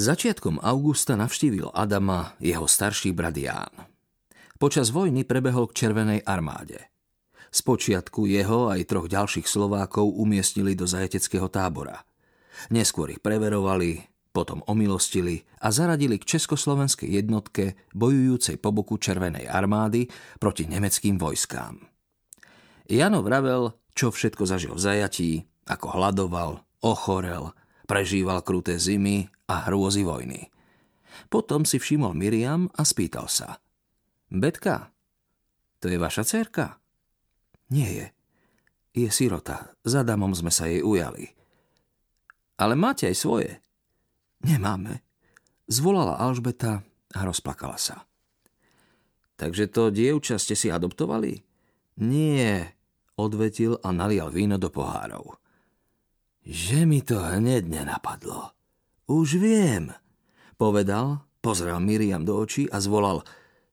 Začiatkom augusta navštívil Adama jeho starší brat Ján. Počas vojny prebehol k Červenej armáde. Spočiatku jeho aj troch ďalších Slovákov umiestnili do zajateckého tábora. Neskôr ich preverovali, potom omilostili a zaradili k československej jednotke bojujúcej po boku Červenej armády proti nemeckým vojskám. Jano vravel, čo všetko zažil v zajatí, ako hľadoval, ochorel, prežíval kruté zimy a hrôzy vojny. Potom si všimol Miriam a spýtal sa. Betka, to je vaša cerka? Nie je. Je sirota. Za damom sme sa jej ujali. Ale máte aj svoje. Nemáme. Zvolala Alžbeta a rozplakala sa. Takže to dievča ste si adoptovali? Nie, odvetil a nalial víno do pohárov. Že mi to hneď nenapadlo. Už viem, povedal, pozrel Miriam do očí a zvolal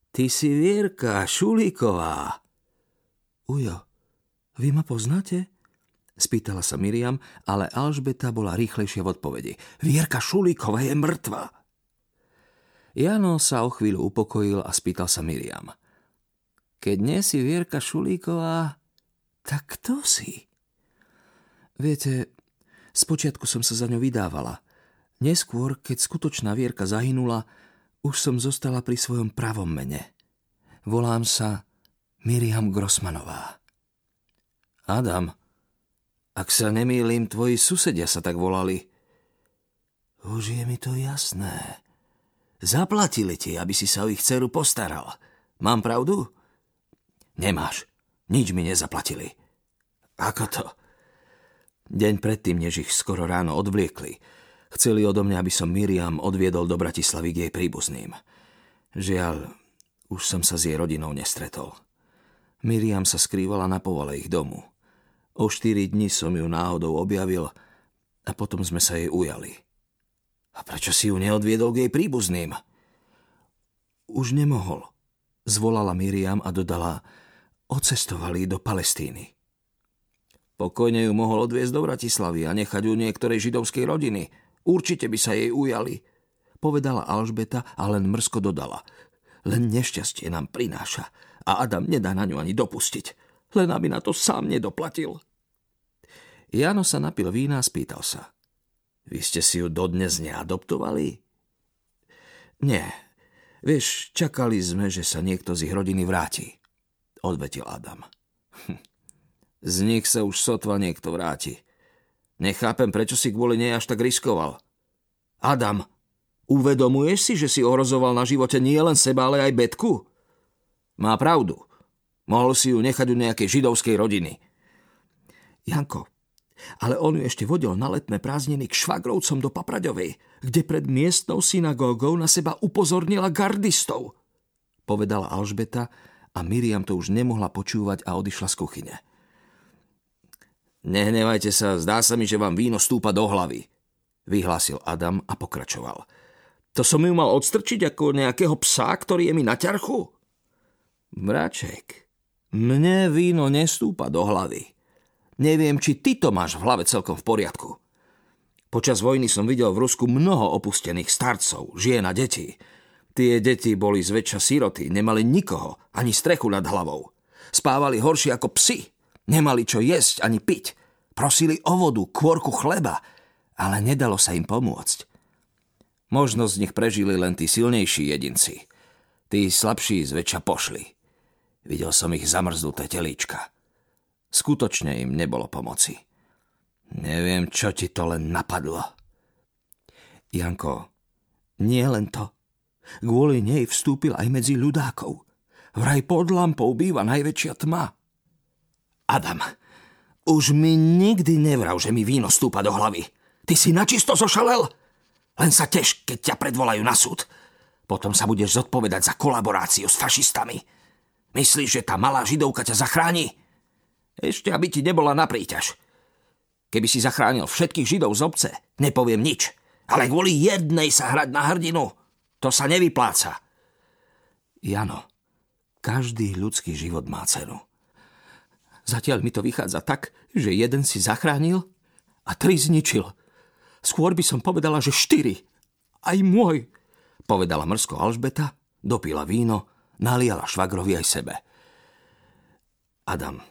Ty si Vierka Šulíková. Ujo, vy ma poznáte? Spýtala sa Miriam, ale Alžbeta bola rýchlejšia v odpovedi. Vierka Šulíková je mŕtva. Jano sa o chvíľu upokojil a spýtal sa Miriam. Keď nie si Vierka Šulíková, tak kto si? Viete, spočiatku som sa za ňou vydávala. Neskôr, keď skutočná Vierka zahynula, už som zostala pri svojom pravom mene. Volám sa Miriam Grossmanová. Adam, ak sa nemýlim, tvoji susedia sa tak volali. Už je mi to jasné. Zaplatili ti, aby si sa o ich dceru postaral. Mám pravdu? Nemáš. Nič mi nezaplatili. Ako to? Deň predtým, než ich skoro ráno odvliekli, chceli odo mňa, aby som Miriam odviedol do Bratislavy k jej príbuzným. Žiaľ, už som sa s jej rodinou nestretol. Miriam sa skrývala na povale ich domu. O štyri dni som ju náhodou objavil a potom sme sa jej ujali. A prečo si ju neodviedol k jej príbuzným? Už nemohol, zvolala Miriam a dodala, ocestovali do Palestíny. Pokojne ju mohol odviezť do Bratislavy a nechať ju niektorej židovskej rodiny. Určite by sa jej ujali, povedala Alžbeta a len mrsko dodala. Len nešťastie nám prináša a Adam nedá na ňu ani dopustiť, len aby na to sám nedoplatil. Jano sa napil vína a spýtal sa. Vy ste si ju dodnes neadoptovali? Nie. Vieš, čakali sme, že sa niekto z ich rodiny vráti. Odvetil Adam. Hm. Z nich sa už sotva niekto vráti. Nechápem, prečo si kvôli nej až tak riskoval. Adam, uvedomuješ si, že si ohrozoval na živote nie len seba, ale aj Betku? Má pravdu. Mohol si ju nechať u nejakej židovskej rodiny. Janko, ale on ju ešte vodil na letné prázdniny k švagrovcom do Papraďovej, kde pred miestnou synagógou na seba upozornila gardistov. Povedala Alžbeta a Miriam to už nemohla počúvať a odišla z kuchyne. Nehnevajte sa, zdá sa mi, že vám víno stúpa do hlavy, vyhlásil Adam a pokračoval. To som ju mal odstrčiť ako nejakého psa, ktorý je mi na ťarchu? Mraček, mne víno nestúpa do hlavy. Neviem, či ty to máš v hlave celkom v poriadku. Počas vojny som videl v Rusku mnoho opustených starcov, žien a detí. Tie deti boli zväčša siroty, nemali nikoho, ani strechu nad hlavou. Spávali horšie ako psi. Nemali čo jesť ani piť. Prosili o vodu, kôrku chleba, ale nedalo sa im pomôcť. Možno z nich prežili len tí silnejší jedinci. Tí slabší zväčša pošli. Videl som ich zamrznuté telíčka. Skutočne im nebolo pomoci. Neviem, čo ti to len napadlo. Janko, nie len to. Kvôli nej vstúpil aj medzi ľudákov. Vraj pod lampou býva najväčšia tma. Adam, už mi nikdy nevrav, že mi víno stúpa do hlavy. Ty si načisto zošalel? Len sa teš, keď ťa predvolajú na súd. Potom sa budeš zodpovedať za kolaboráciu s fašistami. Myslíš, že tá malá židovka ťa zachráni? Ešte, aby ti nebola na príťaž. Keby si zachránil všetkých židov z obce, nepoviem nič. Ale kvôli jednej sa hrať na hrdinu, to sa nevypláca. Jano, každý ľudský život má cenu. Zatiaľ mi to vychádza tak, že jeden si zachránil a tri zničil. Skôr by som povedala, že štyri. aj môj, povedala mrsko Alžbeta, dopila víno, naliala švagrovi aj sebe. Adam,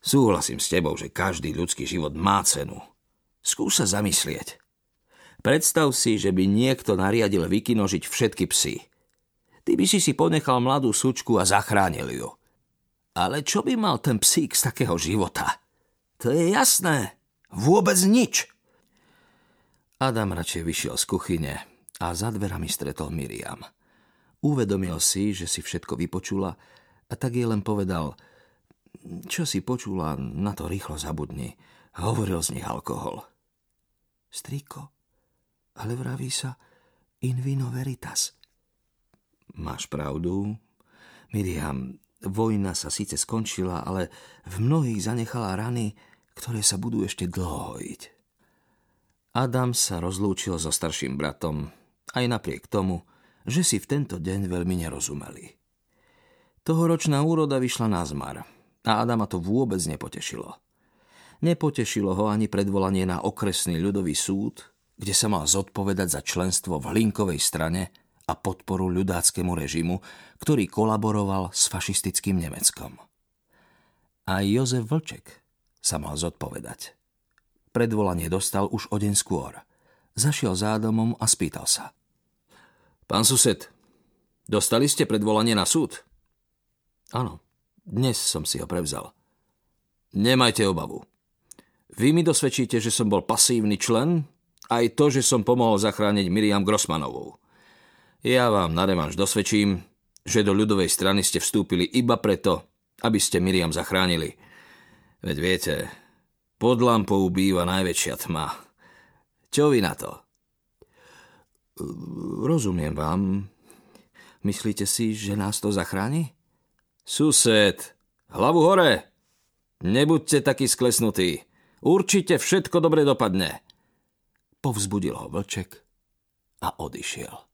súhlasím s tebou, že každý ľudský život má cenu. Skús sa zamyslieť. Predstav si, že by niekto nariadil vykinožiť všetky psy. Ty by si si ponechal mladú sučku a zachránil ju. Ale čo by mal ten psík z takého života? To je jasné. Vôbec nič. Adam radšej vyšiel z kuchyne a za dverami stretol Miriam. Uvedomil si, že si všetko vypočula a tak jej len povedal čo si počula, na to rýchlo zabudni. Hovoril z nich alkohol. Striko, ale vraví sa in vino veritas. Máš pravdu. Miriam, vojna sa síce skončila, ale v mnohých zanechala rany, ktoré sa budú ešte dlho hojiť. Adam sa rozlúčil so starším bratom, aj napriek tomu, že si v tento deň veľmi nerozumeli. Tohoročná úroda vyšla na zmar a Adama to vôbec nepotešilo. Nepotešilo ho ani predvolanie na okresný ľudový súd, kde sa mal zodpovedať za členstvo v Hlinkovej strane a podporu ľudáckému režimu, ktorý kolaboroval s fašistickým Nemeckom. A Jozef Vlček sa mal zodpovedať. Predvolanie dostal už o deň skôr. Zašiel za domom a spýtal sa. Pán sused, dostali ste predvolanie na súd? Áno, dnes som si ho prevzal. Nemajte obavu. Vy mi dosvedčíte, že som bol pasívny člen, aj to, že som pomohol zachrániť Miriam Grossmanovou. Ja vám na revanš dosvedčím, že do ľudovej strany ste vstúpili iba preto, aby ste Miriam zachránili. Veď viete, pod lampou býva najväčšia tma. Čo vy na to? Rozumiem vám. Myslíte si, že nás to zachráni? Sused, hlavu hore! Nebuďte taký sklesnutý. Určite všetko dobre dopadne. Povzbudil ho vlček a odišiel.